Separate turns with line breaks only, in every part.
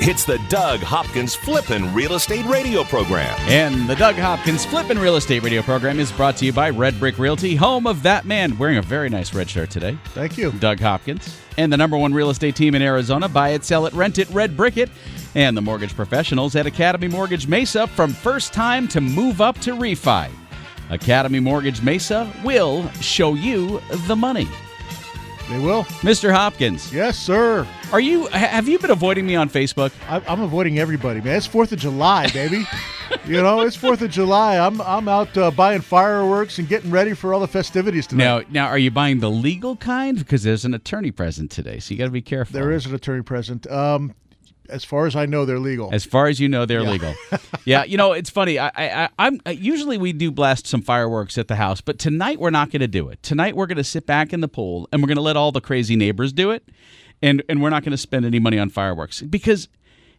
It's the Doug Hopkins Flippin' Real Estate Radio Program.
And the Doug Hopkins Flippin' Real Estate Radio Program is brought to you by Red Brick Realty, home of that man wearing a very nice red shirt today.
Thank you.
Doug Hopkins. And the number one real estate team in Arizona. Buy it, sell it, rent it, Red Brick it. And the mortgage professionals at Academy Mortgage Mesa from first time to move up to refi. Academy Mortgage Mesa will show you the money.
They will.
Mr. Hopkins,
Yes, sir.
are you have you been avoiding me on Facebook?
I, I'm avoiding everybody, man. It's Fourth of July, baby. you know, it's Fourth of July. I'm I'm out uh, buying fireworks and getting ready for all the festivities tonight.
Now, now, are you buying the legal kind? Because there's an attorney present today, so you got to be careful.
There is an attorney present. Um, as far as I know, they're legal.
As far as you know, they're legal. yeah, you know, it's funny. I, I, I'm I, usually we do blast some fireworks at the house, but tonight we're not going to do it. Tonight we're going to sit back in the pool and we're going to let all the crazy neighbors do it, and and we're not going to spend any money on fireworks because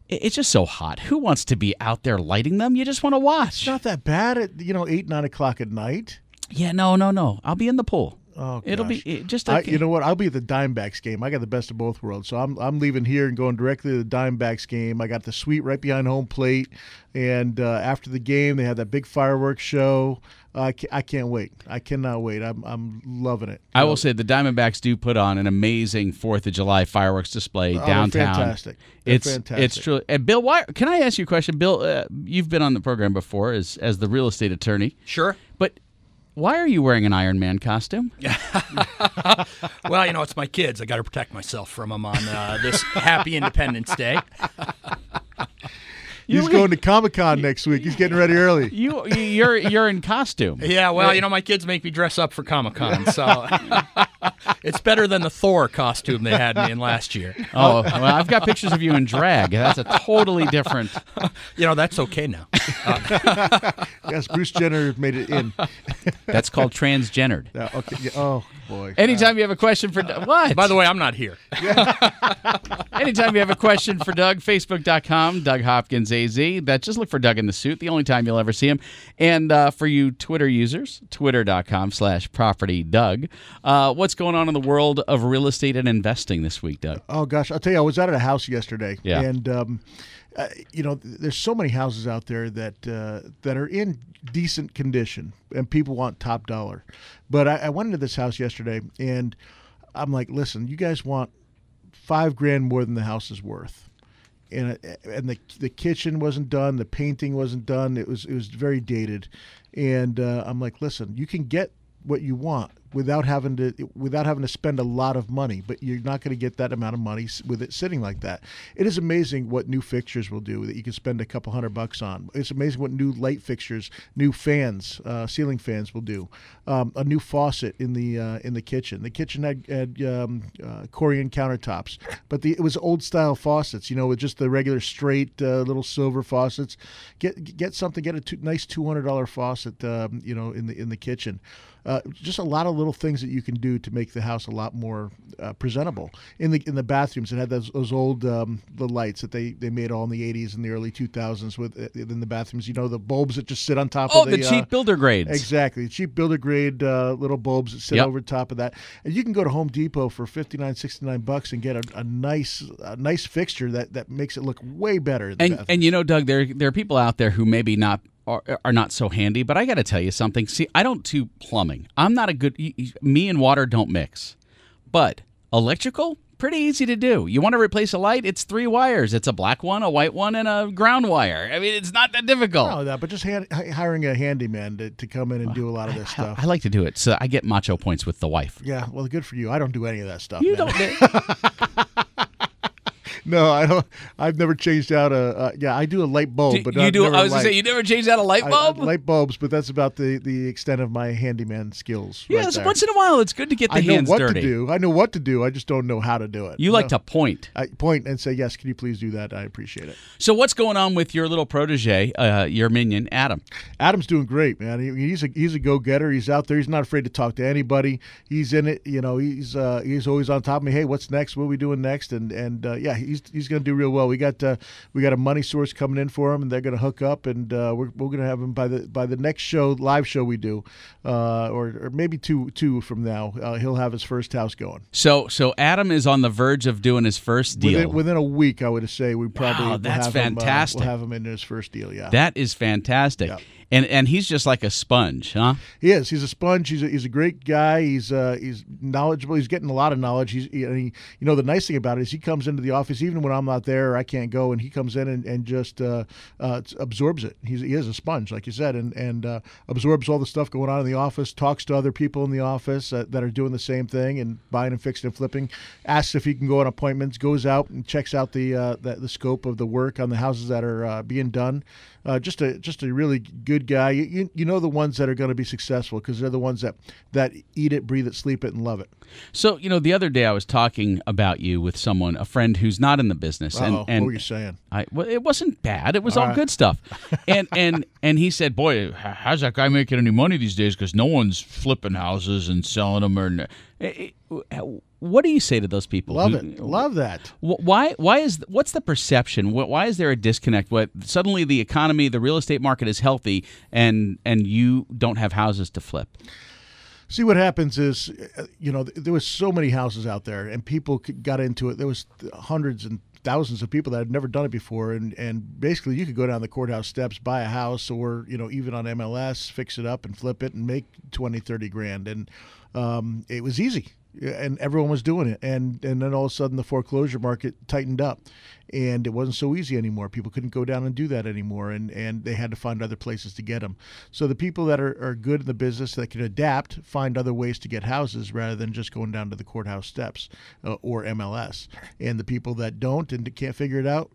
it's just so hot. Who wants to be out there lighting them? You just want to watch.
it's not that bad at you know eight nine o'clock at night.
Yeah, no, no, no. I'll be in the pool.
Oh,
It'll
gosh.
be it, just.
I, you know what? I'll be at the D-backs game. I got the best of both worlds. So I'm I'm leaving here and going directly to the D-backs game. I got the suite right behind home plate, and uh, after the game, they had that big fireworks show. Uh, I, ca- I can't wait. I cannot wait. I'm I'm loving it.
I will say the Diamondbacks do put on an amazing Fourth of July fireworks display
they're
downtown.
fantastic. They're
it's
fantastic.
it's true. And Bill, why can I ask you a question? Bill, uh, you've been on the program before as as the real estate attorney,
Sure.
but why are you wearing an Iron Man costume?
Well, you know, it's my kids. I got to protect myself from them on uh, this happy Independence Day.
He's going to Comic Con next week. He's getting ready early.
You you're you're in costume.
Yeah, well, you know, my kids make me dress up for Comic Con, so it's better than the Thor costume they had me in last year.
Oh well, I've got pictures of you in drag. That's a totally different.
You know, that's okay now.
Yes, Bruce Jenner made it in.
That's called transgendered.
Yeah, okay. yeah, Oh boy.
Anytime you have a question for uh, what?
By the way, I'm not here.
Anytime you have a question for Doug, Facebook.com, Doug Hopkins That just look for Doug in the suit. The only time you'll ever see him. And uh, for you Twitter users, Twitter.com slash property Doug. Uh, what's going on in the world of real estate and investing this week, Doug?
Oh gosh, I'll tell you, I was out at a house yesterday,
Yeah.
and um, uh, you know, there's so many houses out there that uh, that are in decent condition, and people want top dollar. But I, I went into this house yesterday, and I'm like, listen, you guys want five grand more than the house is worth. And, and the the kitchen wasn't done, the painting wasn't done. It was it was very dated, and uh, I'm like, listen, you can get what you want without having to without having to spend a lot of money but you're not going to get that amount of money with it sitting like that. It is amazing what new fixtures will do that you can spend a couple hundred bucks on. It's amazing what new light fixtures new fans uh, ceiling fans will do. Um, a new faucet in the uh, in the kitchen. The kitchen had, had um, uh, corian countertops but the it was old style faucets you know with just the regular straight uh, little silver faucets. Get get something get a two, nice $200 faucet um, you know in the in the kitchen uh, just a lot of little things that you can do to make the house a lot more uh, presentable. In the in the bathrooms, it had those, those old um, the lights that they, they made all in the '80s and the early 2000s with uh, in the bathrooms. You know the bulbs that just sit on top
Oh,
of
the,
the,
cheap
uh,
builder grades.
Exactly, cheap builder grade uh, little bulbs that sit
Yep.
over top of that, and you can go to Home Depot for 59, 69 bucks and get a, a nice a nice fixture that, that makes it look way better.
And and you know, Doug, there there are people out there who maybe not are, are not so handy. But I got to tell you something. See, I don't do plumbing. I'm not a good. Me and water don't mix. But electrical, pretty easy to do. You want to replace a light? It's three wires. It's a black one, a white one, and a ground wire. I mean, it's not that difficult.
no, that, but just hand, hiring a handyman to, to come in and do a lot of this
I,
stuff.
I like to do it, so I get macho points with the wife.
yeah, well, good for you. I don't do any of that stuff.
You
man.
don't.
No, I don't. I've never changed out a. Uh, yeah, I do a light bulb,
do
but
you
I've
do. I was gonna
light,
say you never changed out a light
I- I-
bulb.
light bulbs, but that's about the the extent of my handyman skills.
yeah,
right
so once in a while, it's good to get the
I know
hands
what
dirty.
to do. I know what to do. I just don't know how to do it.
You like to point.
I point and say yes. Can you please do that? I appreciate it.
So what's going on with your little protege, uh, your minion, Adam?
Adam's doing great, man. He, he's a he's a go getter. He's out there. He's not afraid to talk to anybody. He's in it. You know, he's uh, he's always on top of me. Hey, what's next? What are we doing next? And and uh, yeah, he's he's going to do real well. We got uh, we got a money source coming in for him, and they're going to hook up, and uh, we're, we're going to have him by the by the next show, live show we do, uh, or, or maybe two two from now. Uh, he'll have his first house going
So so Adam is on the verge of doing his first deal.
within, within a week. I would say we probably
Wow, that's
have him, uh,
fantastic.
we'll have him in his first deal. Yeah,
that is fantastic. And and he's just like a sponge, huh?
He is. He's a sponge. He's a, he's a great guy. He's uh, he's knowledgeable. He's getting a lot of knowledge. He's he, he, you know the nice thing about it is he comes into the office even when I'm not there or I can't go, and he comes in and, and just uh, uh, absorbs it. He's he is a sponge, like you said, and and uh, absorbs all the stuff going on in the office. Talks to other people in the office that are doing the same thing and buying and fixing and flipping. Asks if he can go on appointments. Goes out and checks out the uh, the, the scope of the work on the houses that are uh, being done. Uh, just a just a really good guy. You, you, you know the ones that are going to be successful because they're the ones that that eat it, breathe it, sleep it, and love it.
So you know, the other day I was talking about you with someone, a friend who's not in the business, and
Uh-oh,
and
what were you saying?
I well, it wasn't bad. It was all,
right.
good stuff. And and and he said, "Boy, how's that guy making any money these days? Because no one's flipping houses and selling them." Or what do you say to those people?
Love
who-
it, love that.
Why? Why is what's the perception? Why is there a disconnect? What suddenly the economy, the real estate market is healthy, and and you don't have houses to flip?
See what happens is, uh, you know, there was so many houses out there, and people got into it. There was hundreds and thousands of people that had never done it before, and and basically you could go down the courthouse steps, buy a house, or you know, even on MLS, fix it up and flip it and make 20, 30 grand, and um, it was easy. And everyone was doing it, and and then all of a sudden the foreclosure market tightened up, and it wasn't so easy anymore. People couldn't go down and do that anymore, and, and they had to find other places to get them. So the people that are, are good in the business that can adapt find other ways to get houses rather than just going down to the courthouse steps uh, or MLS. And the people that don't and can't figure it out,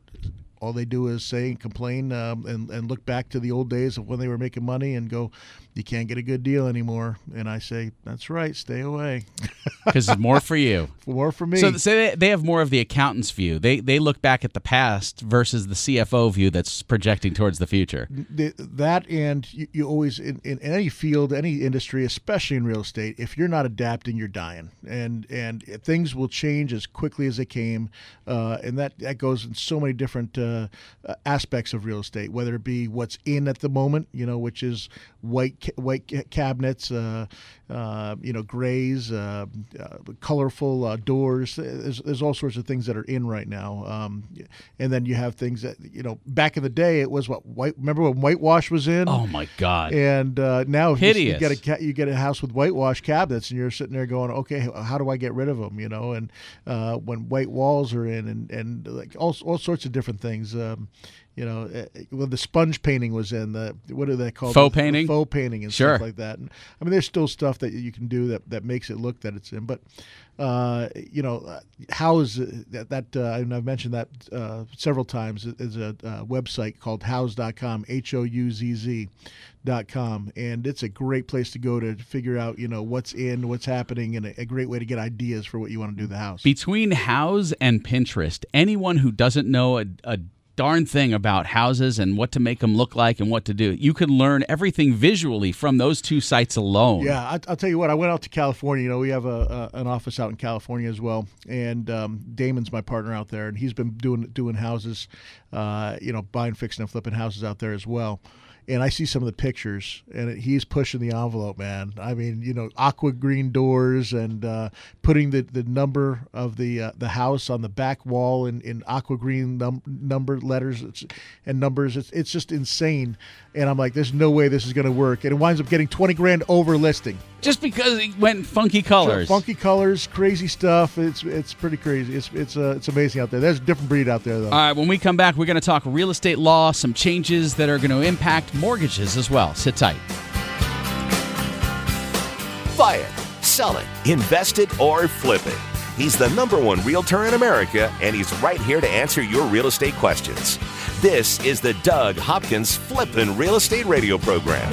all they do is say and complain um, and, and look back to the old days of when they were making money and go, you can't get a good deal anymore. And I say, that's right, stay away.
Because it's more for you.
More for me.
So, so they, they have more of the accountant's view. They they look back at the past versus the CFO view that's projecting towards the future.
that and you, you always in, in any field any industry especially in real estate if you're not adapting you're dying and and things will change as quickly as they came uh, and that that goes in so many different uh, uh, aspects of real estate whether it be what's in at the moment you know which is white white ca- cabinets uh, uh, you know grays uh, uh, colorful uh, doors. There's, there's all sorts of things that are in right now. Um, and then you have things that you know back in the day it was what white remember when whitewash was in?
Oh my God!
and uh, now you, you get a you get a house with whitewash cabinets and you're sitting there going okay how do I get rid of them you know and uh, when white walls are in and, and like all, all sorts of different things um, you know uh, when the sponge painting was in the what are they called?
Faux
The- the
painting?
faux painting and
Sure.
stuff like that. And I mean there's still stuff that you can do that, that makes it look that it's in but uh, you know, uh, Houzz that that uh, and I've mentioned that uh, several times is a uh, website called Houzz.com, H O U Z Z dot com, and it's a great place to go to figure out you know what's in, what's happening, and a, a great way to get ideas for what you want to do the house.
Between Houzz and Pinterest, anyone who doesn't know a, a darn thing about houses and what to make them look like and what to do, you can learn everything visually from those two sites alone.
Yeah, I, I'll tell you what. I went out to California. You know, we have a, a an office out in California as well, and um, Damon's my partner out there, and he's been doing doing houses, uh, you know, buying, fixing, and flipping houses out there as well. And I see some of the pictures, and he's pushing the envelope, man. I mean, you know, aqua green doors and uh, putting the, the number of the uh, the house on the back wall in, in aqua green num- number letters and numbers. It's, it's just insane. And I'm like, there's no way this is going to work. And it winds up getting 20 grand over listing.
Just because it went funky colors.
Funky colors, crazy stuff. It's it's pretty crazy. It's it's uh, it's amazing out there. There's a different breed out there though.
All right, when we come back, we're going to talk real estate law, some changes that are going to impact mortgages as well. Sit tight.
Buy it, sell it, invest it, or flip it. He's the number one realtor in America, and he's right here to answer your real estate questions. This is the Doug Hopkins Flippin' Real Estate Radio Program.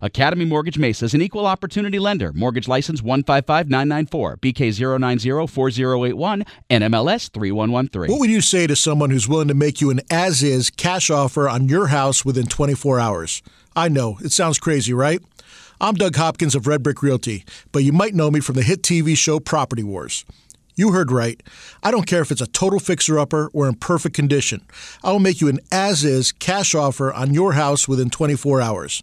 Academy Mortgage Mesa is an equal opportunity lender. Mortgage license 155994, BK0904081, NMLS 3113.
What would you say to someone who's willing to make you an as is cash offer on your house within 24 hours? I know, it sounds crazy, right? I'm Doug Hopkins of Red Brick Realty, but you might know me from the hit TV show Property Wars. You heard right. I don't care if it's a total fixer upper or in perfect condition. I will make you an as is cash offer on your house within 24 hours.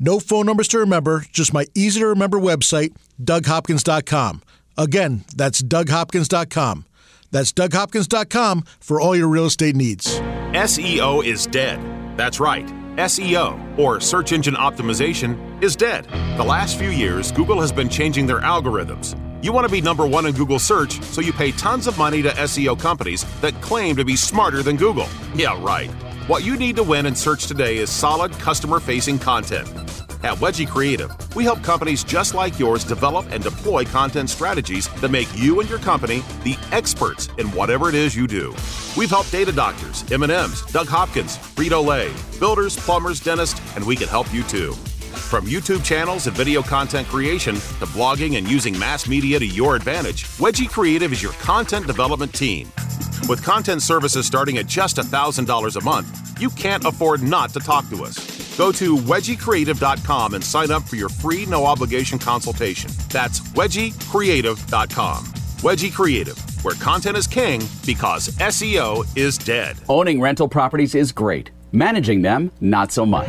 No phone numbers to remember, just my easy to remember website, DougHopkins.com. Again, that's DougHopkins.com. That's DougHopkins.com for all your real estate needs.
SEO is dead. That's right. SEO, or search engine optimization, is dead. The last few years, Google has been changing their algorithms. You want to be number one in Google search, so you pay tons of money to SEO companies that claim to be smarter than Google. Yeah, right. What you need to win in search today is solid customer facing content. At Wedgie Creative, we help companies just like yours develop and deploy content strategies that make you and your company the experts in whatever it is you do. We've helped data doctors, M&M's, Doug Hopkins, Frito-Lay, builders, plumbers, dentists, and we can help you too. From YouTube channels and video content creation to blogging and using mass media to your advantage, Wedgie Creative is your content development team. With content services starting at just $1,000 a month, you can't afford not to talk to us. Go to wedgiecreative.com and sign up for your free no obligation consultation. That's wedgiecreative.com. Wedgie Creative, where content is king because SEO is dead.
Owning rental properties is great. Managing them, not so much.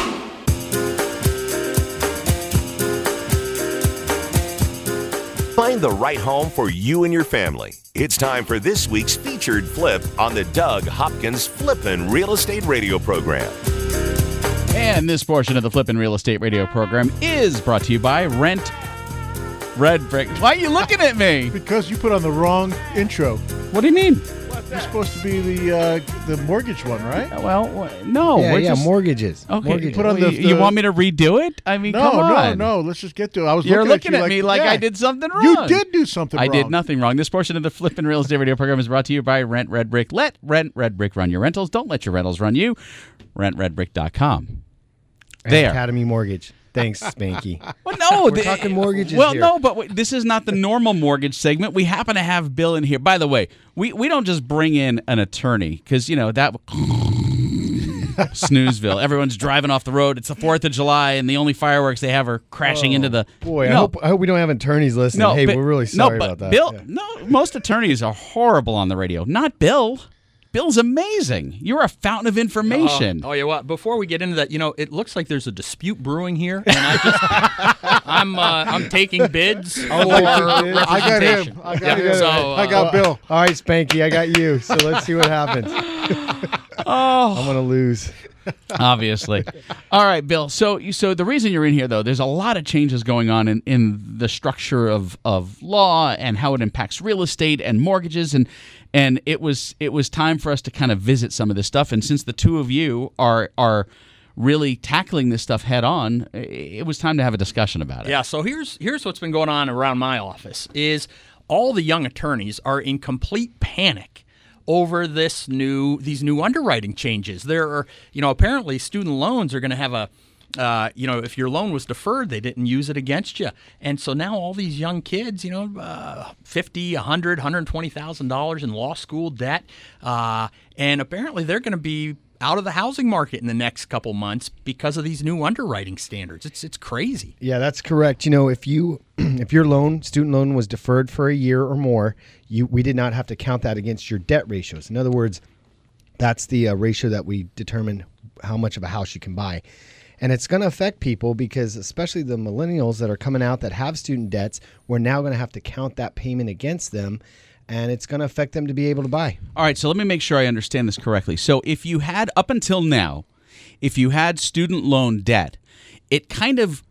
Find the right home for you and your family. It's time for this week's featured flip on the Doug Hopkins Flippin' Real Estate Radio program.
And this portion of the Flippin' Real Estate Radio program is brought to you by Rent Red Brick. Why are you looking at me?
Because you put on the wrong intro.
What do you mean?
You're supposed to be the uh, the mortgage one, right?
Well, wh- no.
yeah,
we're
yeah,
just,
mortgages.
Okay,
Mortgages.
put on
well,
the-
you, you want me to redo it? I mean,
No,
come
no,
on.
no. Let's just get to it. I was
You're
looking,
looking
at,
at
you
me like
yeah.
I did something wrong.
You did do something
I
wrong.
did nothing wrong. This portion of the Flippin' Real Estate Radio program is brought to you by Rent Red Brick. Let Rent Red Brick run your rentals. Don't let your rentals run you. RentRedBrick.com.
And
There.
Academy Mortgage. Thanks, Spanky.
Well, no,
We're
the-
talking mortgages
Well,
here.
no, but this is not the normal mortgage segment. We happen to have Bill in here. By the way, we, we don't just bring in an attorney because you know that snoozeville. Everyone's driving off the road. It's the Fourth of July, and the only fireworks they have are crashing into oh, the.
Boy, I hope I hope we don't have attorneys listening.
No,
hey,
but-
we're really
no,
sorry
but
about that.
Bill,
Yeah.
no, most attorneys are horrible on the radio. Not Bill. Bill's amazing. You're a fountain of information.
Oh, oh, yeah. Well, before we get into that, you know, it looks like there's a dispute brewing here, and I just, I'm, uh, I'm taking bids for
like to.
I got him. I got
Yeah,
him.
So,
I
uh,
got Bill.
All right, Spanky, I got you. So let's see what happens. oh, I'm gonna lose.
obviously. All right, Bill. So, so the reason you're in here, though, there's a lot of changes going on in, in the structure of, of law and how it impacts real estate and mortgages, and and it was it was time for us to kind of visit some of this stuff. And since the two of you are are really tackling this stuff head on, it was time to have a discussion about it.
Yeah, so here's here's what's been going on around my office is all the young attorneys are in complete panic over this new these new underwriting changes. There are, you know, apparently student loans are going to have a uh, you know, if your loan was deferred, they didn't use it against you. And so now all these young kids, you know, uh, 50, 100, 120,000 dollars in law school debt. Uh, and apparently they're going to be out of the housing market in the next couple months because of these new underwriting standards. It's it's crazy.
Yeah, that's correct. You know, if you if your loan, student loan was deferred for a year or more, you we did not have to count that against your debt ratios. In other words, that's the uh, ratio that we determine how much of a house you can buy. And it's going to affect people because, especially the millennials that are coming out that have student debts, we're now going to have to count that payment against them. And it's going to affect them to be able to buy.
All right, so let me make sure I understand this correctly. So if you had up until now, if you had student loan debt, it kind of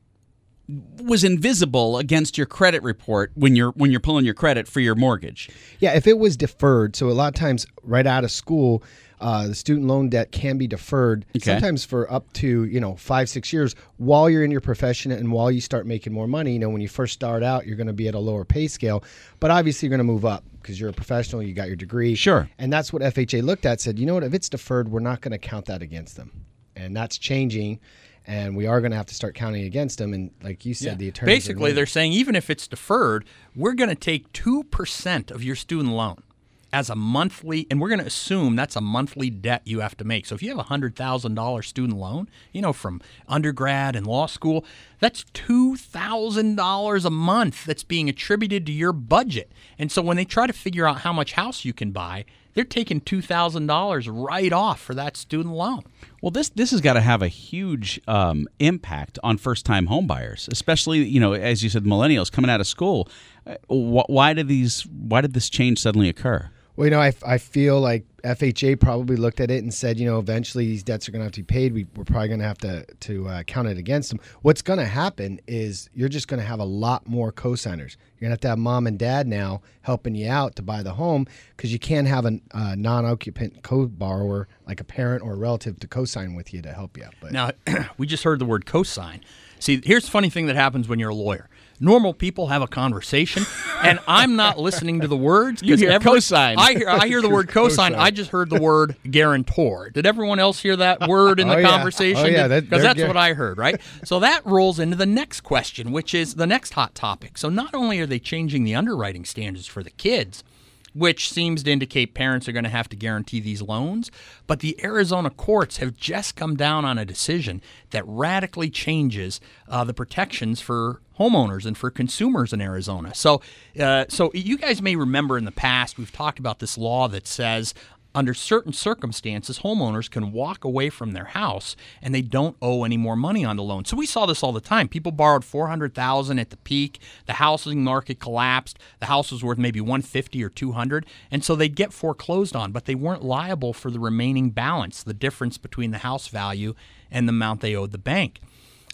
was invisible against your credit report when you're when you're pulling your credit for your mortgage.
Yeah, if it was deferred, so a lot of times right out of school, uh, the student loan debt can be deferred
Okay.
sometimes for up to you know five six years while you're in your profession and while you start making more money. You know, when you first start out, you're going to be at a lower pay scale, but obviously you're going to move up because you're a professional, you got your degree.
Sure.
and that's what FHA looked at. Said, you know what, if it's deferred, we're not going to count that against them, and that's changing. And we are going to have to start counting against them. And like you said, the attorneys are
Basically, they're saying even if it's deferred, we're going to take 2% of your student loan as a monthly, and we're going to assume that's a monthly debt you have to make. So if you have a $100,000 student loan, you know, from undergrad and law school, that's $2,000 a month that's being attributed to your budget. And so when they try to figure out how much house you can buy, they're taking $2,000 right off for that student loan.
Well, this this has got to have a huge um, impact on first time homebuyers, especially you know as you said, millennials coming out of school. Uh, why did these? Why did this change suddenly occur?
Well, you know, I, I feel like FHA probably looked at it and said, you know, eventually these debts are going to have to be paid. We, we're probably going to have to to uh, count it against them. What's going to happen is you're just going to have a lot more cosigners. You're going to have to have mom and dad now helping you out to buy the home because you can't have a uh, non-occupant co-borrower like a parent or a relative to co-sign with you to help you out. But
Now, we just heard the word cosign. See, here's the funny thing that happens when you're a lawyer. Normal people have a conversation, and I'm not listening to the words.
You hear
every-
cosign.
I hear, I hear the word cosign. I just heard the word guarantor. Did everyone else hear that word in oh, the
Oh, yeah.
conversation?
Oh, yeah,
Because
that-
that's
gar-
what I heard, right? so that rolls into the next question, which is the next hot topic. So not only are they changing the underwriting standards for the kids, which seems to indicate parents are going to have to guarantee these loans. But the Arizona courts have just come down on a decision that radically changes uh, the protections for homeowners and for consumers in Arizona. So, uh, so you guys may remember in the past we've talked about this law that says under certain circumstances, homeowners can walk away from their house and they don't owe any more money on the loan. So we saw this all the time. People borrowed four hundred thousand at the peak. The housing market collapsed. The house was worth maybe one fifty or two hundred, and so they'd get foreclosed on, but they weren't liable for the remaining balance, the difference between the house value and the amount they owed the bank.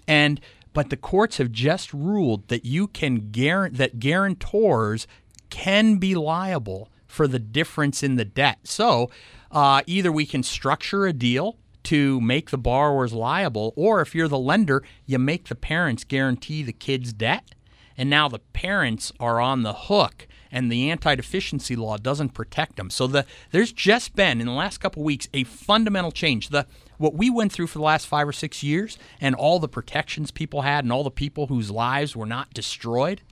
And but the courts have just ruled that you can guarantee that guarantors can be liable for the difference in the debt. So uh, either we can structure a deal to make the borrowers liable, or if you're the lender, you make the parents guarantee the kid's debt. And now the parents are on the hook, and the anti-deficiency law doesn't protect them. So the there's just been in the last couple of weeks a fundamental change. The what we went through for the last five or six years, and all the protections people had, and all the people whose lives were not destroyed.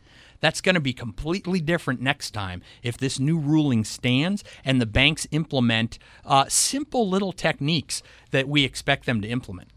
That's going to be completely different next time if this new ruling stands and the banks implement uh, simple little techniques that we expect them to implement.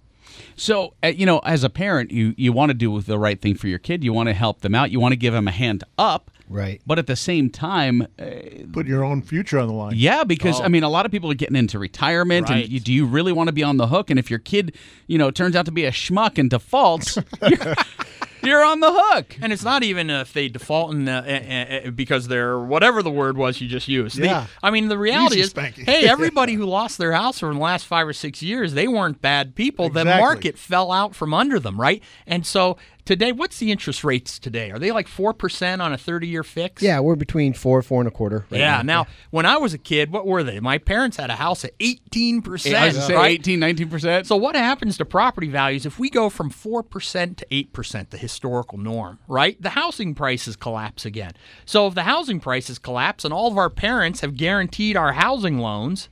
So, uh, you know, as a parent, you you want to do the right thing for your kid. You want to help them out. You want to give them a hand up
Right.
But at the same time, uh,
Put your own future on the line.
yeah, because I mean, a lot of people are getting into retirement,
Right.
and you, do you really want to be on the hook? And if your kid, you know, turns out to be a schmuck and defaults, you're, you're on the hook.
And it's not even if they default in, uh, uh, uh, because they're whatever the word was you just used. The-
Yeah.
I mean, the reality
Easy
is,
spanking.
hey, everybody who lost their house over the last five or six years, they weren't bad people. The market fell out from under them, right? And so today, what's the interest rates today? Are they like four percent on a thirty-year fix?
Yeah, we're between four, four and a quarter. Right
yeah.
now.
Now, when I was a kid, what were they? My parents had a house at eighteen percent.
I was gonna say
right?
18, 19 percent.
So what happens to property values if we go from 4% to 8%, the historical norm, right? The housing prices collapse again. So if the housing prices collapse and all of our parents have guaranteed our housing loans,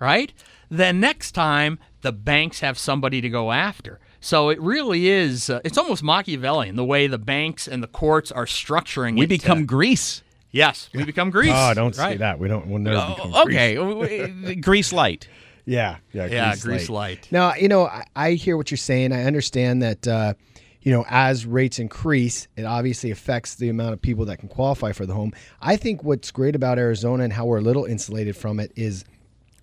right? Then next time the banks have somebody to go after. So it really is uh, it's almost Machiavellian the way the banks and the courts are structuring
we
it to-
become Greece.
Yes, we become Greece.
Oh, don't say that. We don't. We'll never become
Oh,
Greece.
okay, Greece light.
Yeah. Yeah.
Yeah, Greece light.
Now, you know, I, I hear what you're saying. I understand that, uh, you know, as rates increase, it obviously affects the amount of people that can qualify for the home. I think what's great about Arizona and how we're a little insulated from it is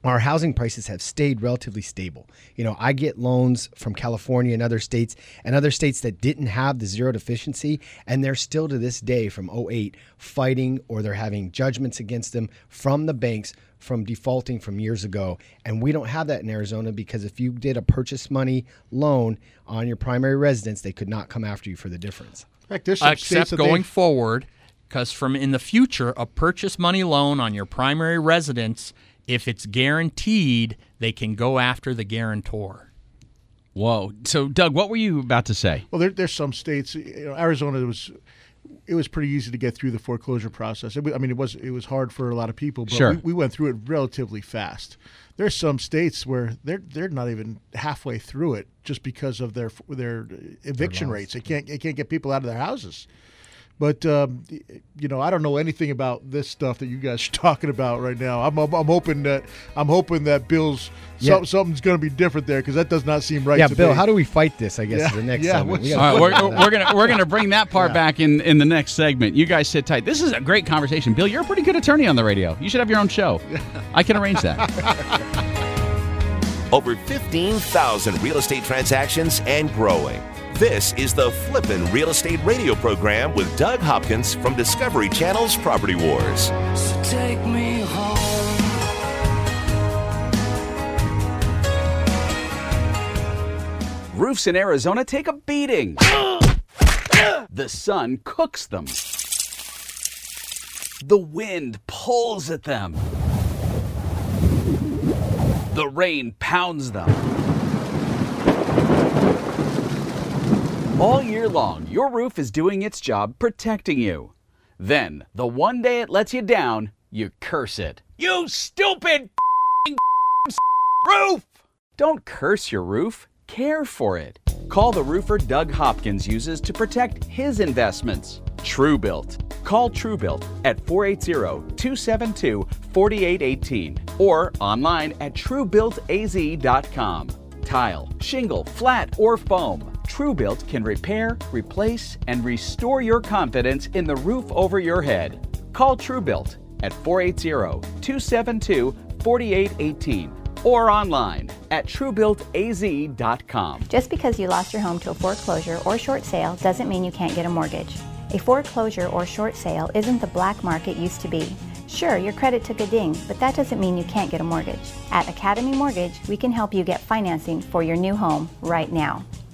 our housing prices have stayed relatively stable. You know, I get loans from California and other states and other states that didn't have the zero deficiency and they're still to this day from 08 fighting or they're having judgments against them from the banks from defaulting from years ago. And we don't have that in Arizona because if you did a purchase money loan on your primary residence, they could not come after you for the difference.
In fact, there's some states
except going forward because from in the future a purchase money loan on your primary residence if it's guaranteed they can go after the guarantor
Whoa. So, Doug, what were you about to say?
Well, there, there's some states. You know, Arizona was. It was pretty easy to get through the foreclosure process. It, I mean, it was it was hard for a lot of people, but
Sure.
we, we went through it relatively fast. There's some states where they're they're not even halfway through it just because of their their eviction rates. They can't they can't get people out of their houses. But um, you know, I don't know anything about this stuff that you guys are talking about right now. I'm I'm, I'm hoping that I'm hoping that Bill's
Yeah.
some, something's going to be different there because that does not seem right.
yeah,
to
Bill,
me.
how do we fight this? I guess is
Yeah,
the next
yeah,
segment. We
right, we're, we're gonna we're gonna bring that part back in in the next segment. You guys sit tight. This is a great conversation, Bill. You're a pretty good attorney on the radio. You should have your own show. I can arrange that.
Over 15,000 real estate transactions and growing. This is the Flippin' Real Estate Radio program with Doug Hopkins from Discovery Channel's Property Wars.
So take me home.
Roofs in Arizona take a beating. The sun cooks them. The wind pulls at them. The rain pounds them. All year long, your roof is doing its job protecting you. Then, the one day it lets you down, you curse it. You stupid roof! Don't curse your roof, care for it. Call the roofer Doug Hopkins uses to protect his investments. TrueBuilt. Call TrueBuilt at 480-272-4818 or online at truebuiltaz.com. Tile, shingle, flat, or foam. TrueBuilt can repair, replace, and restore your confidence in the roof over your head. Call TrueBuilt at 480-272-4818 or online at truebuiltaz.com.
Just because you lost your home to a foreclosure or short sale doesn't mean you can't get a mortgage. A foreclosure or short sale isn't the black market used to be. Sure, your credit took a ding, but that doesn't mean you can't get a mortgage. At Academy Mortgage, we can help you get financing for your new home right now.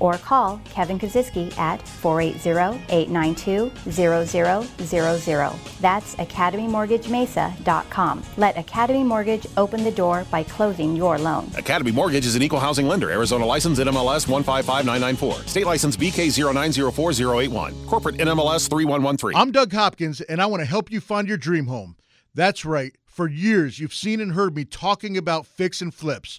or call Kevin Kaziski at 480-892-0000. That's academymortgagemesa.com. Let Academy Mortgage open the door by closing your loan.
Academy Mortgage is an equal housing lender. Arizona license NMLS 155994. State license BK0904081. Corporate NMLS 3113.
I'm Doug Hopkins, and I want to help you find your dream home. That's right.
For years, you've seen and heard me talking about fix and flips.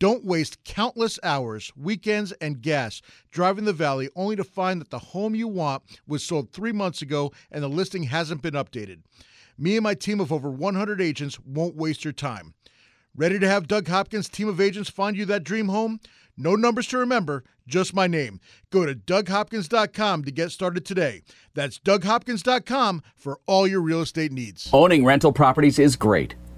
Don't waste countless hours, weekends, and gas driving the valley only to find that the home you want was sold three months ago and the listing hasn't been updated. Me and my team of over 100 agents won't waste your time. Ready to have Doug Hopkins' team of agents find you that dream home? No numbers to remember, just my name. Go to DougHopkins.com to get started today. That's DougHopkins.com for all your real estate needs.
Owning rental properties is great.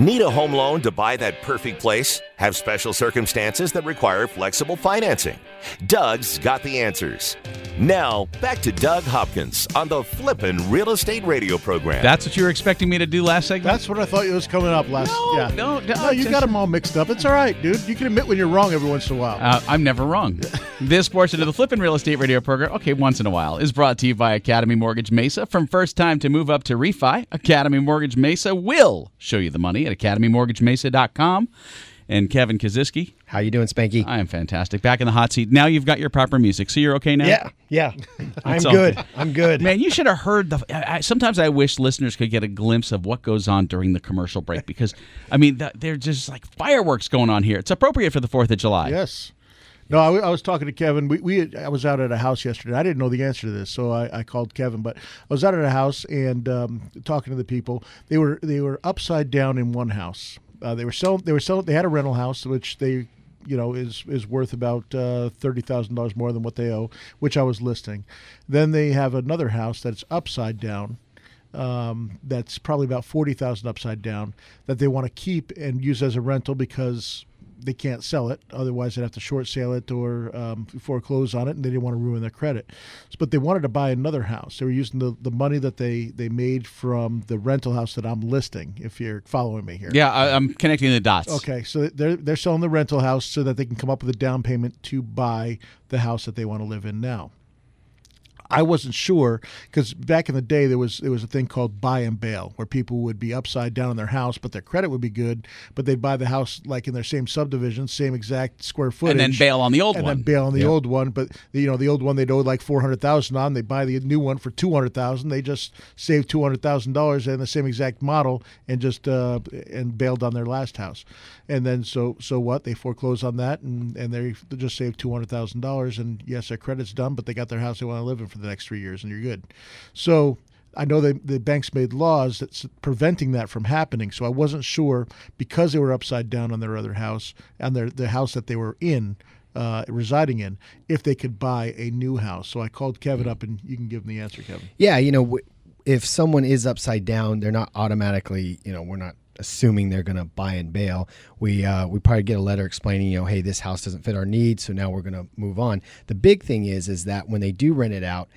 Need a home loan to buy that perfect place? Have special circumstances that require flexible financing? Doug's got the answers. Now, back to Doug Hopkins on the Flippin' Real Estate Radio program.
That's what you were expecting me to do last segment?
That's what I thought was coming up last.
No,
yeah.
no, no,
no. You
just-
got them all mixed up. It's all right, dude. You can admit when you're wrong every once in a while.
Uh, I'm never wrong. this portion of the Flippin' Real Estate Radio program, okay, once in a while, is brought to you by Academy Mortgage Mesa. From first time to move up to refi, Academy Mortgage Mesa will show you the money at academymortgagemesa.com. And Kevin Kaziski,
How you doing, Spanky?
I am fantastic. Back in the hot seat. Now you've got your proper music, so you're okay now.
yeah, yeah. I'm
all.
good. I'm good.
Man, you should have heard the. I, I- sometimes I wish listeners could get a glimpse of what goes on during the commercial break because, I mean, th- they're just like fireworks going on here. It's appropriate for the Fourth of July.
Yes. No, I was talking to Kevin. We, we I was out at a house yesterday. I didn't know the answer to this, so I, I called Kevin. But I was out at a house and um, talking to the people. They were they were upside down in one house. Uh, they were selling. They were selling. They had a rental house, which they you know is is worth about uh, thirty thousand dollars more than what they owe, which I was listing. Then they have another house that's upside down um, that's probably about forty thousand upside down that they want to keep and use as a rental because they can't sell it. Otherwise, they'd have to short sale it or um, foreclose on it, and they didn't want to ruin their credit. But they wanted to buy another house. They were using the, the money that they, they made from the rental house that I'm listing. If you're following me here,
Yeah, I, I'm connecting the dots.
Okay, so they're they're selling the rental house so that they can come up with a down payment to buy the house that they want to live in now. I wasn't sure because back in the day there was there was a thing called buy and bail where people would be upside down in their house but their credit would be good but they'd buy the house like in their same subdivision same exact square footage
And then bail on the old
and
one.
And then bail on the old one but you know the old one they'd owe like four hundred thousand on they buy the new one for two hundred thousand they just saved two hundred thousand dollars in the same exact model and just uh, and bailed on their last house. And then so so what? They foreclose on that and and they just saved two hundred thousand dollars and yes their credit's done but they got their house they want to live in for the next three years and you're good so I know they, the banks made laws that's preventing that from happening. So I wasn't sure because they were upside down on their other house and their the house that they were in, uh, residing in, if they could buy a new house. So I called Kevin up, and you can give him the answer, Kevin.
Yeah, you know, w- if someone is upside down, they're not automatically, you know, we're not assuming they're going to buy and bail. We uh, we probably get a letter explaining, you know, hey, this house doesn't fit our needs, so now we're going to move on. The big thing is, is that when they do rent it out,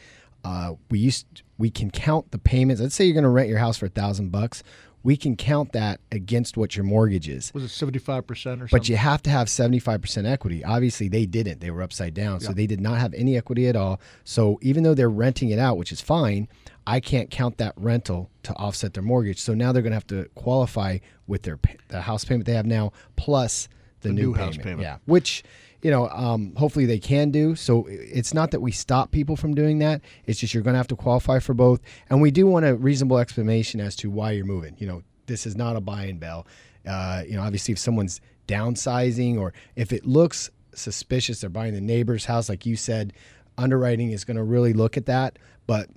uh, we used we can count the payments. Let's say you're going to rent your house for a thousand bucks. we can count that against what your mortgage is.
Was it seventy five percent or something?
But you have to have 75% equity. Obviously, they didn't. They were upside down. So they did not have any equity at all. So even though they're renting it out, which is fine, I can't count that rental to offset their mortgage. So now they're going to have to qualify with their the house payment they have now plus the,
The
new,
new house
payment.
payment.
Yeah. Which, you know, um, hopefully they can do. So it's not that we stop people from doing that. It's just you're going to have to qualify for both. And we do want a reasonable explanation as to why you're moving. You know, this is not a buy and bell. Uh, you know, obviously, if someone's downsizing or if it looks suspicious, they're buying the neighbor's house, like you said, underwriting is going to really look at that. But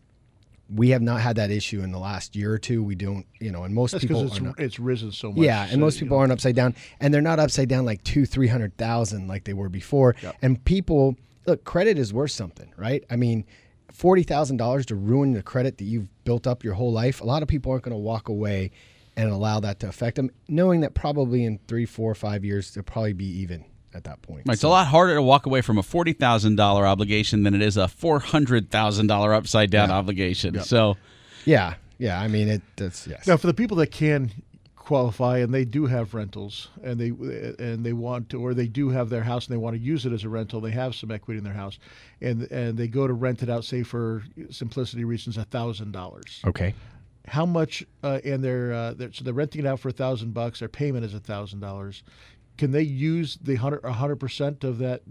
we have not had that issue in the last year or two. We don't, you know, and most
That's
people
it's
not-
it's risen so much.
yeah, and
so,
most people
know.
aren't upside down, and they're not upside down like two, three hundred thousand like they were before. And people look, credit is worth something, right? I mean, forty thousand dollars to ruin the credit that you've built up your whole life. A lot of people aren't going to walk away and allow that to affect them, knowing that probably in three, four, five years they'll probably be even at that point.
Right, it's a lot harder to walk away from a forty thousand dollar obligation than it is a four hundred thousand dollar upside down obligation. So,
Yeah, yeah. I mean, it. That's yes.
Now, for the people that can qualify and they do have rentals and they and they want to or they do have their house and they want to use it as a rental they have some equity in their house and and they go to rent it out say for simplicity reasons a thousand dollars
Okay.
how much uh, and they're, uh, they're so they're renting it out for a thousand bucks their payment is a thousand dollars can they use the hundred a hundred percent of that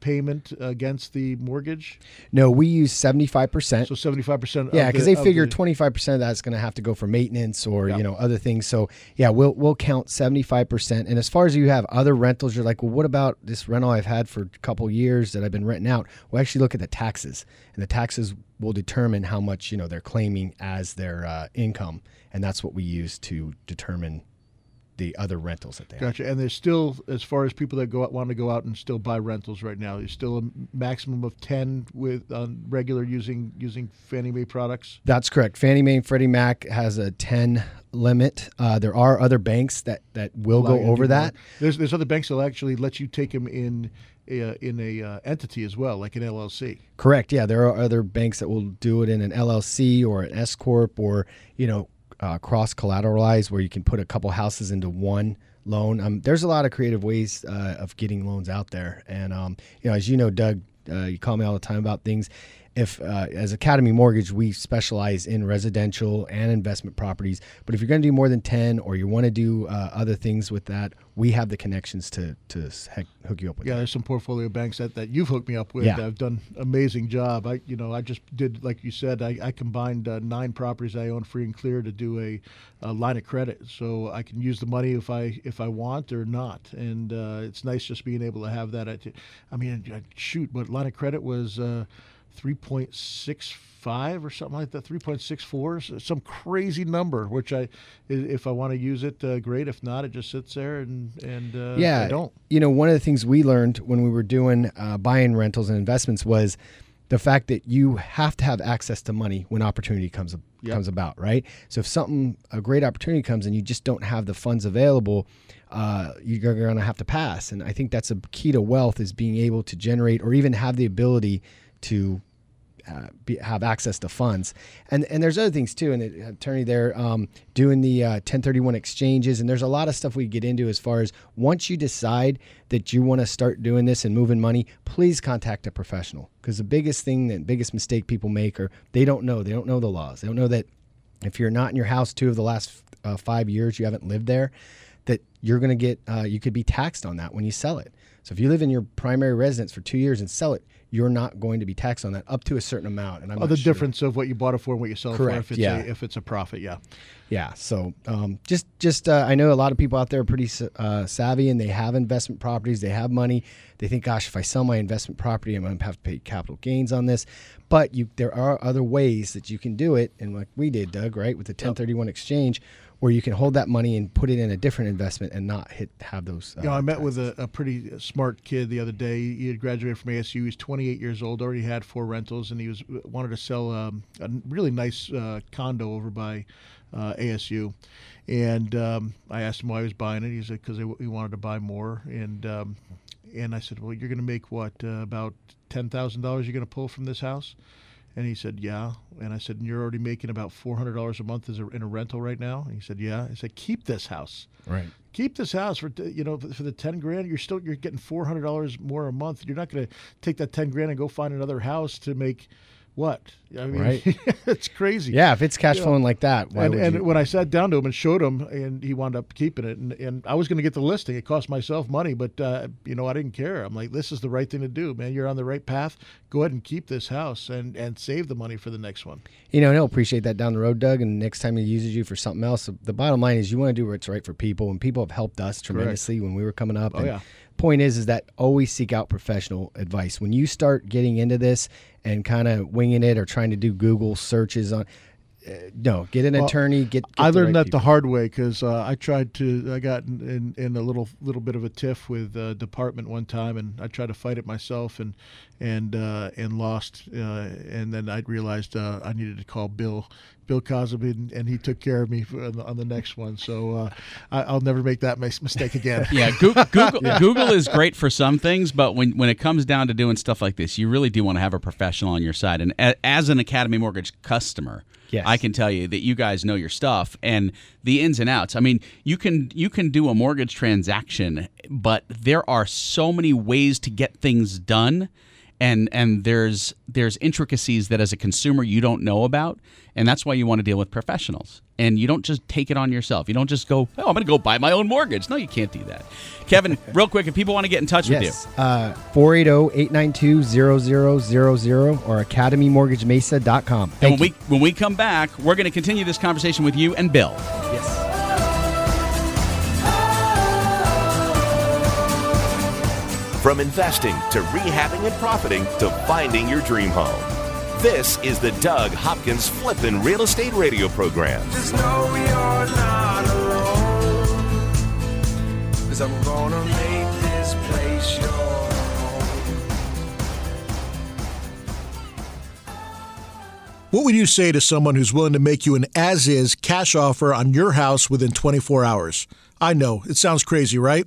payment against the mortgage
No, we use seventy five percent.
so 75%
Yeah,
the-
they figure
the-
twenty five percent of that's going to have to go for maintenance or
Yeah.
you know other things. So yeah, we'll we'll count seventy five percent. And as far as you have other rentals, you're like, well, what about this rental I've had for a couple years that I've been renting out? We'll actually look at the taxes, and the taxes will determine how much you know they're claiming as their uh, income, and that's what we use to determine the other rentals that they have.
Gotcha. And there's still, as far as people that go out, want to go out and still buy rentals right now, there's still a maximum of ten with on regular using using Fannie Mae products.
That's correct. Fannie Mae and Freddie Mac has a 10 limit. Uh, there are other banks that, that will
Allow
go over that.
more. There's there's other banks that'll actually let you take them in a, in a uh, entity as well, like an LLC.
Correct. Yeah, there are other banks that will do it in an LLC or an S corp or you know uh, cross collateralized where you can put a couple houses into one loan. Um, there's a lot of creative ways uh, of getting loans out there, and um, you know, as you know, Doug, uh, you call me all the time about things. If uh, as Academy Mortgage, we specialize in residential and investment properties, but if you're going to do more than ten or you want to do uh, other things with that, we have the connections to to hook you up with.
Yeah,
that.
there's some portfolio banks that, that you've hooked me up with.
Yeah.
that have done amazing job. I you know I just did like you said. I, I combined uh, nine properties I own free and clear to do a, a line of credit, so I can use the money if I if I want or not. And uh, it's nice just being able to have that. At, I mean, uh, shoot, but line of credit was. Uh, 3.65 or something like that 3.64 some crazy number which i if i want to use it uh, great if not it just sits there and and uh,
yeah,
I don't
You know, one of the things we learned when we were doing uh, buying rentals and investments was the fact that you have to have access to money when opportunity comes
Yep.
comes about, right? So if something a great opportunity comes and you just don't have the funds available, uh, you're going to have to pass. And I think that's a key to wealth is being able to generate or even have the ability to uh, be, have access to funds. And and there's other things too. And the attorney there um, doing the uh, 1031 exchanges. And there's a lot of stuff we get into as far as once you decide that you want to start doing this and moving money, please contact a professional. Because the biggest thing, that biggest mistake people make are they don't know. They don't know the laws. They don't know that if you're not in your house two of the last uh, five years, you haven't lived there, that you're going to get, uh, you could be taxed on that when you sell it. So if you live in your primary residence for two years and sell it, you're not going to be taxed on that up to a certain amount. And I'm
Oh, the
sure.
difference of what you bought it for and what you sell it for if it's
yeah.
a, if it's a profit, yeah.
Yeah. So um, just just uh, I know a lot of people out there are pretty uh, savvy and they have investment properties. They have money. They think, gosh, if I sell my investment property, I'm going to have to pay capital gains on this. But you, there are other ways that you can do it, and like we did, Doug, right, with the 1031 exchange, where you can hold that money and put it in a different investment and not hit have those. Uh,
You know, I met with a, a pretty smart kid the other day. He had graduated from ASU. He's 28 years old, already had four rentals, and he was wanted to sell um, a really nice uh, condo over by uh, ASU. And um, I asked him why he was buying it. He said because he wanted to buy more. And um, and I said, well, you're going to make what uh, about ten thousand dollars? You're going to pull from this house?
And he said, "Yeah." And I said, "And you're already making about four hundred dollars a month as a, in a rental right now." And he said, "Yeah." I said, "Keep this house.
Right.
Keep this house for you know for for the ten grand. You're still you're getting four hundred dollars more a month. You're not going to take that ten grand and go find another house to make what? I mean,
Right.
it's crazy.
Yeah, if it's cash
Yeah.
flowing like that, why
and, and
you?
when I sat down to him and showed him, and he wound up keeping it, and, and I was going to get the listing. It cost myself money, but uh, you know I didn't care. I'm like, this is the right thing to do, man. You're on the right path. Go ahead and keep this house and and save the money for the next one.
you know, and he'll appreciate that down the road, Doug. And next time he uses you for something else, the bottom line is you want to do what's right for people, and people have helped us tremendously when we were coming up.
Oh,
and
yeah.
Point is, is that always seek out professional advice when you start getting into this and kind of winging it or trying to do Google searches on. Uh, no, get an
Well,
attorney. Get, get
I
the
learned
right
that
people.
the hard way because uh, I tried to. I got in, in, in a little little bit of a tiff with uh, department one time, and I tried to fight it myself, and and uh, and lost. Uh, and then I realized uh, I needed to call Bill Bill Cosby, and, and he took care of me for, on, the, on the next one. So uh, I, I'll never make that mistake again.
Yeah, Google, Google, Google is great for some things, but when, when it comes down to doing stuff like this, you really do want to have a professional on your side. And a, as an Academy Mortgage customer,
Yes.
I can tell you that you guys know your stuff and the ins and outs. I mean, you can you can do a mortgage transaction, but there are so many ways to get things done. And, and there's there's intricacies that as a consumer you don't know about, and that's why you want to deal with professionals. And you don't just take it on yourself. You don't just go, oh, I'm going to go buy my own mortgage. No, you can't do that. Kevin, real quick, if people want to get in touch with you,
Yes. Uh, 480-892-0000 or academymortgagemesa.com.
And when
you.
we when we come back, we're going to continue this conversation with you and Bill.
yes.
From investing to rehabbing and profiting to finding your dream home. This is the Doug Hopkins Flippin' Real Estate Radio Program.
Just know you're not alone. Cause I'm gonna make this place your home.
What would you say to someone who's willing to make you an as is cash offer on your house within 24 hours? I know, it sounds crazy, right?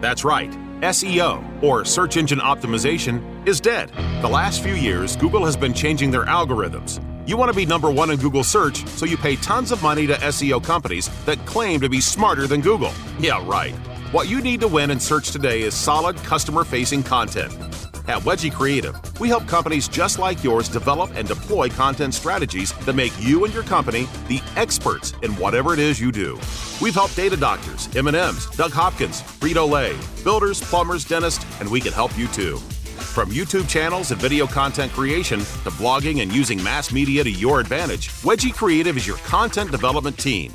That's right. SEO, or search engine optimization, is dead. The last few years, Google has been changing their algorithms. You want to be number one in Google search, so you pay tons of money to SEO companies that claim to be smarter than Google. Yeah, right. What you need to win in search today is solid customer facing content. At Wedgie Creative, we help companies just like yours develop and deploy content strategies that make you and your company the experts in whatever it is you do. We've helped data doctors, M&M's, Doug Hopkins, Frito-Lay, builders, plumbers, dentists, and we can help you too. From YouTube channels and video content creation to blogging and using mass media to your advantage, Wedgie Creative is your content development team.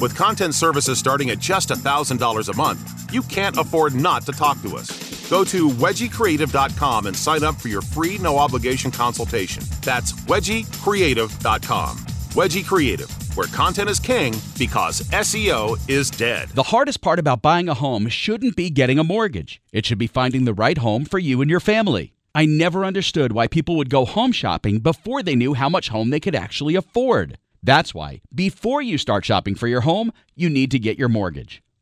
With content services starting at just $1,000 a month, you can't afford not to talk to us. Go to wedgiecreative.com and sign up for your free no obligation consultation. That's wedgiecreative.com. Wedgie Creative, where content is king because SEO is dead.
The hardest part about buying a home shouldn't be getting a mortgage. It should be finding the right home for you and your family. I never understood why people would go home shopping before they knew how much home they could actually afford. That's why, before you start shopping for your home, you need to get your mortgage.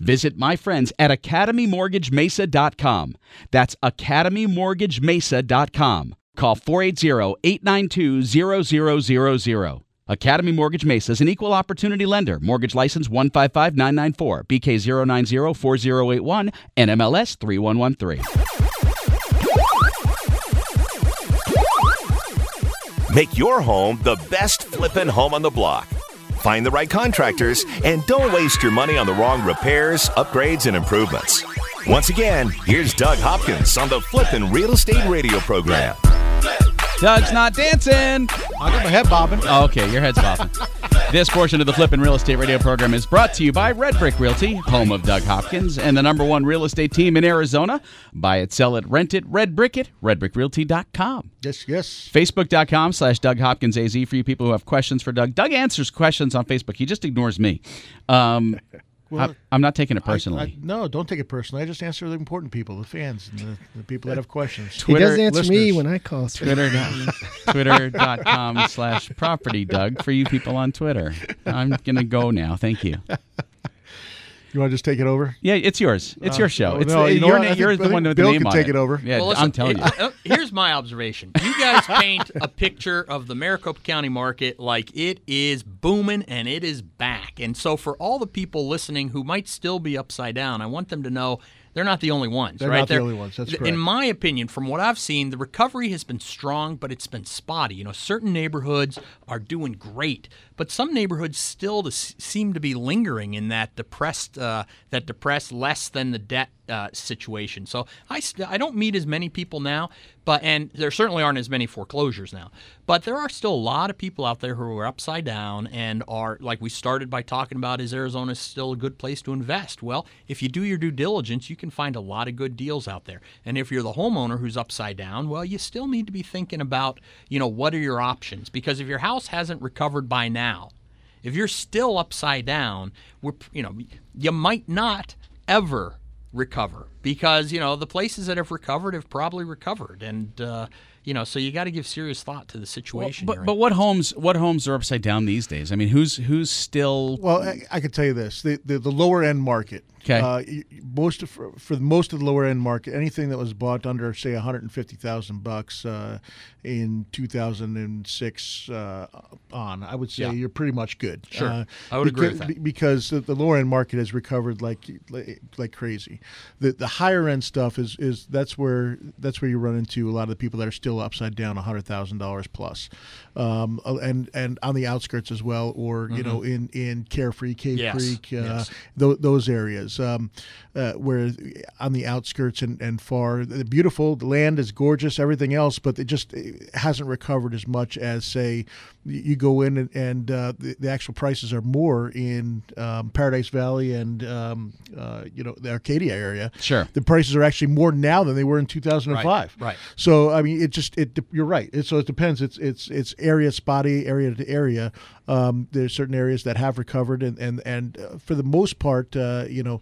Visit my friends at academymortgagemesa.com. That's academymortgagemesa.com. Call 480-892-0000. Academy Mortgage Mesa is an equal opportunity lender. Mortgage license 155994, BK 0904081, NMLS 3113.
Make your home the best flippin' home on the block. Find the right contractors and don't waste your money on the wrong repairs, upgrades, and improvements. Once again, here's Doug Hopkins on the Flippin' Real Estate Radio program.
Doug's not dancing.
I got my head bobbing.
Oh, okay, your head's bobbing. this portion of the Flippin' Real Estate Radio program is brought to you by Red Brick Realty, home of Doug Hopkins, and the number one real estate team in Arizona. Buy it, sell it, rent it, Red Brick it, redbrickrealty.com.
Yes, yes.
Facebook.com slash Doug Hopkins AZ for you people who have questions for Doug. Doug answers questions on Facebook. He just ignores me. Um,
Well,
I, I'm not taking it personally.
I- no, don't take it personally. I just answer the important people, the fans, and the, the people that uh, have questions.
He
Twitter
does answer me when I call.
Twitter twitter.com slash property Doug for you people on Twitter. I'm gonna go now. Thank you.
You want to just take it over?
Yeah, it's yours. It's your show. It's
no, you know
your
what? think-
you're the one with
Bill
the name
can
on
take
it.
it over.
Yeah,
Well, listen,
I'm telling you.
uh, uh, here's my observation. You guys paint a picture of the Maricopa County market like it is booming and it is back. And so, for all the people listening who might still be upside down, I want them to know they're not the only ones.
They're
right?
not the only ones. That's correct.
in my opinion, from what I've seen, the recovery has been strong, but it's been spotty. You know, certain neighborhoods are doing great, but some neighborhoods still to s- seem to be lingering in that depressed, uh, that depress less than the debt uh, situation. So I, I don't meet as many people now, but and there certainly aren't as many foreclosures now. But there are still a lot of people out there who are upside down and are like we started by talking about is Arizona still a good place to invest? Well, if you do your due diligence, you can find a lot of good deals out there. And if you're the homeowner who's upside down, well, you still need to be thinking about, you know, what are your options? Because if your house hasn't recovered by now, if you're still upside down, we're you know, you might not ever recover because you know the places that have recovered have probably recovered and uh, you know so you got to give serious thought to the situation
but but what homes what homes are upside down these days? I mean, who's who's still
Well, I, I could tell you this: the the, the lower end market.
'Kay.
Uh, most of, for, for most of the lower end market, anything that was bought under say one hundred and fifty thousand bucks uh, in two thousand and six uh, on, I would say
Yeah.
you're pretty much good.
Sure.
Uh,
I would agree
because,
with that.
because the, lower end market has recovered like like, like crazy. The the higher end stuff is is that's where that's where you run into a lot of the people that are still upside down hundred thousand dollars plus, um, uh, and and on the outskirts as well, or you know in in Carefree, Cave
Yes,
Creek, uh,
yes.
tho- those areas um, uh, where on the outskirts and, and far, the beautiful the land is gorgeous, everything else, but it just it hasn't recovered as much as say you go in and, and uh, the, the actual prices are more in um, Paradise Valley and um, uh, you know the Arcadia area.
Sure.
the prices are actually more now than they were in 2005.
Right, right.
So I mean, it just it you're right. It, so it depends. It's it's it's area spotty, area to area. Um, there's certain areas that have recovered, and and and uh, for the most part, uh, you know,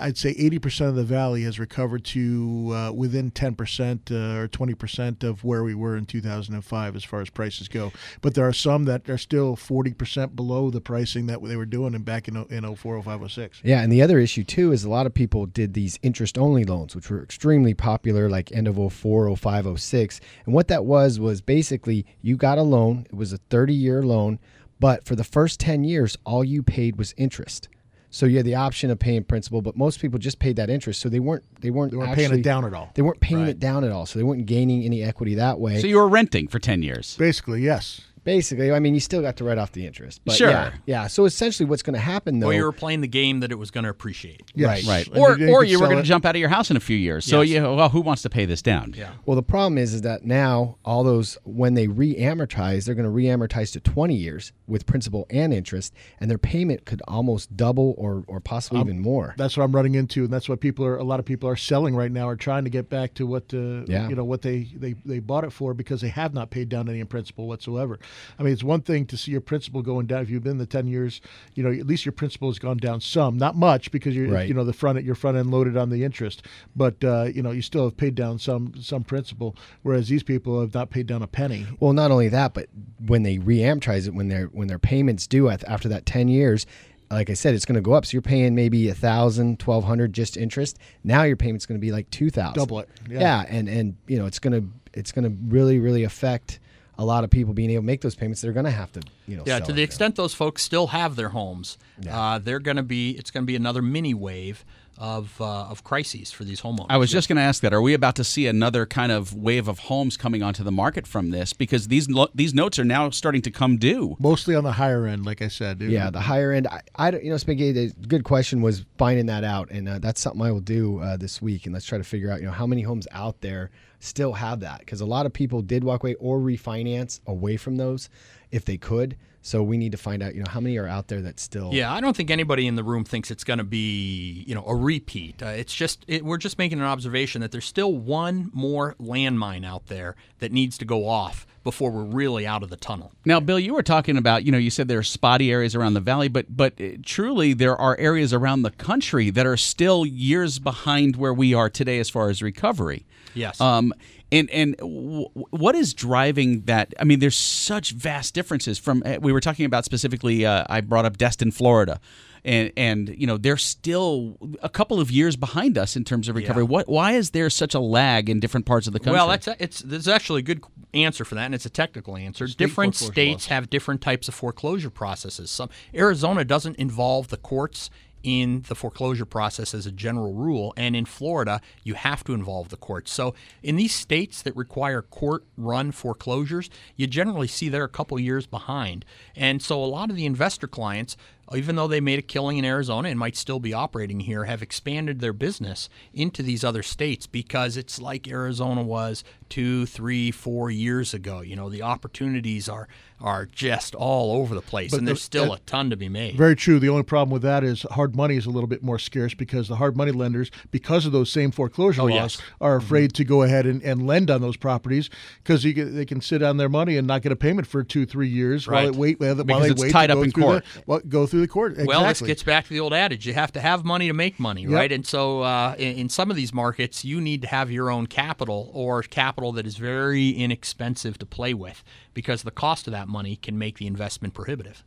I'd say 80% of the valley has recovered to uh, within 10% uh, or 20% of where we were in 2005 as far as prices go. But there are some that are still 40% below the pricing that they were doing in back in in 04, 05, 06.
Yeah, and the other issue too is a lot of people did these interest only loans, which were extremely popular, like end of 04, 05, 06. And what that was was basically you got a loan, it was a 30 year loan, but for the first 10 years, all you paid was interest. So you had the option of paying principal, but most people just paid that interest, so they weren't they weren't
They weren't paying it down at all.
They weren't paying
Right.
it down at all, so they weren't gaining any equity that way.
So you were renting for 10 years.
Basically, yes.
Basically, I mean, you still got to write off the interest. But
Sure.
Yeah, yeah. So essentially, what's going to happen though?
Or you were playing the game that it was going to appreciate.
Yes.
Right.
And
Or,
you
or you were going to jump out of your house in a few years. So,
Yes.
you, well, who wants to pay this down?
Yeah.
Well, the problem is, is that now all those when they re-amortize, they're going to re-amortize to 20 years with principal and interest, and their payment could almost double or or possibly
Um,
even more.
That's what I'm running into, and that's what people are. A lot of people are selling right now, are trying to get back to what uh,
Yeah.
you know what they, they they bought it for because they have not paid down any in principal whatsoever. I mean, it's one thing to see your principal going down. If you've been the 10 years, you know at least your principal has gone down some, not much because you're
Right.
you know the front at your front end loaded on the interest, but uh, you know you still have paid down some some principal, whereas these people have not paid down a penny.
Well, not only that, but when they re-amortize it, when their when their payments due after that 10 years, like I said, it's going to go up. So you're paying maybe a thousand, twelve hundred just interest. Now your payment's going to be like two thousand.
Double it, yeah.
Yeah, and and you know it's going to it's going to really really affect a lot of people being able to make those payments. They're going to have to you know.
Yeah,
sell
to
it
the
now.
extent those folks still have their homes, uh, they're going to be. It's going to be another mini wave of uh, of crises for these homeowners.
I was just going to ask that. Are we about to see another kind of wave of homes coming onto the market from this? Because these lo- these notes are now starting to come due.
Mostly on the higher end, like I said.
Yeah, the higher end. I, I don't, you know, Spaghetti. The good question was finding that out, and uh, that's something I will do uh, this week. And let's try to figure out, you know, how many homes out there still have that because a lot of people did walk away or refinance away from those if they could. So we need to find out, you know, how many are out there that still.
Yeah, I don't think anybody in the room thinks it's going to be, you know, a repeat. Uh, it's just it, we're just making an observation that there's still one more landmine out there that needs to go off before we're really out of the tunnel.
Now, Bill, you were talking about, you know, you said there are spotty areas around the valley, but but uh, truly there are areas around the country that are still years behind where we are today as far as recovery.
Yes.
Um, and and w- what is driving that? I mean, there's such vast differences from. uh, We were talking about specifically. Uh, I brought up Destin, Florida, and and you know they're still a couple of years behind us in terms of recovery. What? Why is there such a lag in different parts of the country?
Well, that's a, it's there's actually a good answer for that, and it's a technical answer. different
foreclosure
states have different types of foreclosure processes. Some Arizona doesn't involve the courts in the foreclosure process as a general rule, and in Florida, you have to involve the courts. So, in these states that require court-run foreclosures, you generally see they're a couple years behind, and so a lot of the investor clients. Even though they made a killing in Arizona and might still be operating here, have expanded their business into these other states because it's like Arizona was two, three, four years ago. You know, the opportunities are are just all over the place,
But
and
the-
there's still a ton to be made.
Very true. The only problem with that is hard money is a little bit more scarce because the hard money lenders, because of those same foreclosure
Oh,
laws,
yes.
are mm-hmm. afraid to go ahead and, and lend on those properties because they can sit on their money and not get a payment for two, three years while
Right.
they wait. While they
it's
wait
tied up in court.
The, well, go through the court. Exactly.
Well, this gets back to the old adage: you have to have money to make money,
Yep.
right? And so, uh, in, in some of these markets, you need to have your own capital or capital that is very inexpensive to play with, because the cost of that money can make the investment prohibitive.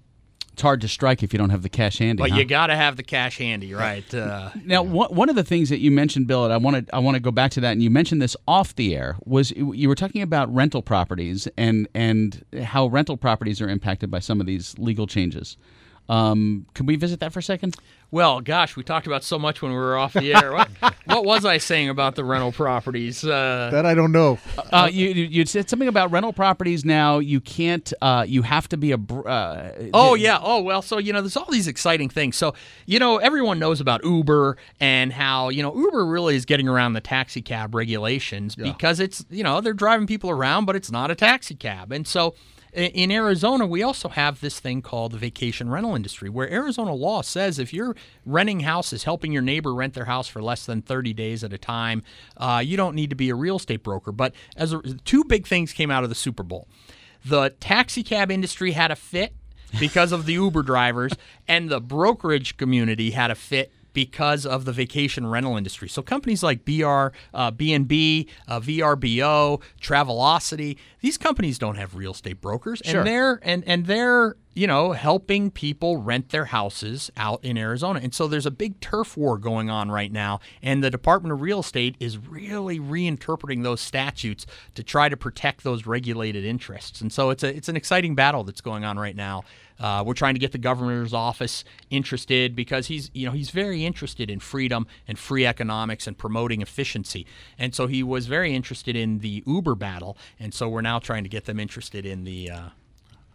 it's hard to strike if you don't have the cash handy.
But
huh?
you got to have the cash handy, right? Uh,
Now, one one of the things that you mentioned, Bill, and I wanted I want to go back to that, and you mentioned this off the air, was you were talking about rental properties and and how rental properties are impacted by some of these legal changes. Um, can we visit that for a second?
Well, gosh, we talked about so much when we were off the air. What, what was I saying about the rental properties? Uh,
that I don't know.
Uh, you you you said something about rental properties. Now you can't. Uh, you have to be a. br- Uh,
Oh yeah. Oh well. So you know, there's all these exciting things. So you know, everyone knows about Uber and how you know Uber really is getting around the taxi cab regulations because it's you know they're driving people around, but it's not a taxi cab. And so i- in Arizona, we also have this thing called the vacation rental industry, where Arizona law says if you're renting houses, helping your neighbor rent their house for less than 30 days at a time, uh, you don't need to be a real estate broker. But as a, two big things came out of the Super Bowl, the taxi cab industry had a fit because of the Uber drivers, and the brokerage community had a fit because of the vacation rental industry. So companies like BR, uh, BNB, uh, VRBO, Travelocity, these companies don't have real estate brokers,
Sure.
and they're and and they're you know, helping people rent their houses out in Arizona. And so there's a big turf war going on right now, and the Department of Real Estate is really reinterpreting those statutes to try to protect those regulated interests. And so it's a it's an exciting battle that's going on right now. Uh, we're trying to get the governor's office interested because he's, you know, he's very interested in freedom and free economics and promoting efficiency. And so he was very interested in the Uber battle. And so we're now trying to get them interested in the. Uh,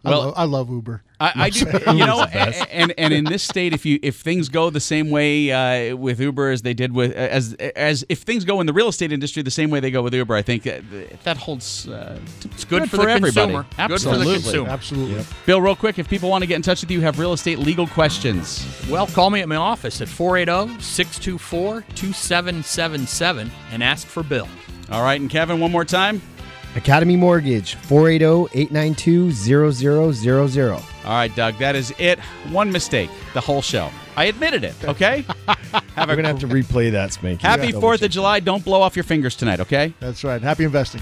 I,
Well-
love, I love Uber.
I, I do, you know, and and in this state, if you if things go the same way uh, with Uber as they did with as as if things go in the real estate industry the same way they go with Uber, I think that, that holds. Uh, it's
good for the
everybody.
consumer. Good for the
Absolutely.
consumer.
Absolutely.
Bill, real quick, if people want to get in touch with you, have real estate legal questions.
well, call me at my office at 480 624 2777 and ask for Bill.
All right, and Kevin, one more time.
Academy Mortgage, oh, 480-892-0000.
All right, Doug, that is it. One mistake, the whole show. I admitted it. Okay. have
We're going to have to replay that, Spanky.
Happy Fourth of July. Don't blow off your fingers tonight. Okay.
That's right. Happy investing.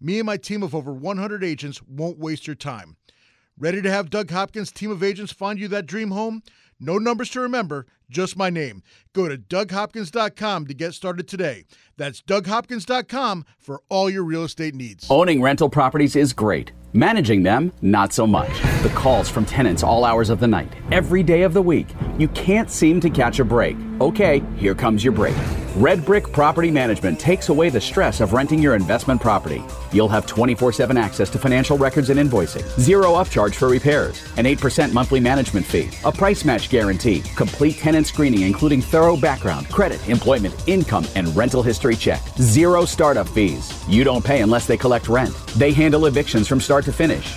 Me and my team of over 100 agents won't waste your time. Ready to have Doug Hopkins' team of agents find you that dream home? No numbers to remember, just my name. Go to DougHopkins.com to get started today. That's DougHopkins.com for all your real estate needs.
Owning rental properties is great. Managing them, not so much. The calls from tenants all hours of the night, every day of the week. You can't seem to catch a break. Okay, here comes your break. Red Brick Property Management takes away the stress of renting your investment property. You'll have 24 7 access to financial records and invoicing, zero upcharge for repairs, an 8% monthly management fee, a price match guarantee, complete tenant screening, including thorough background, credit, employment, income, and rental history check, zero startup fees. You don't pay unless they collect rent. They handle evictions from start to finish.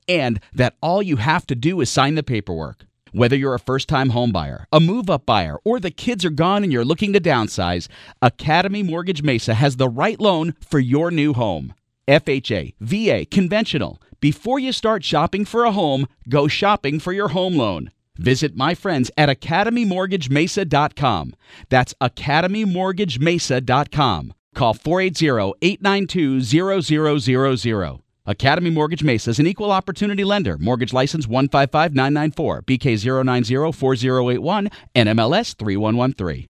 and that all you have to do is sign the paperwork. Whether you're a first time homebuyer, a move up buyer, or the kids are gone and you're looking to downsize, Academy Mortgage Mesa has the right loan for your new home. FHA, VA, conventional. Before you start shopping for a home, go shopping for your home loan. Visit my friends at academymortgagemesa.com. That's academymortgagemesa.com. Call 480-892-0000. Academy Mortgage Mesa is an equal opportunity lender. Mortgage license 155994, BK0904081, NMLS 3113.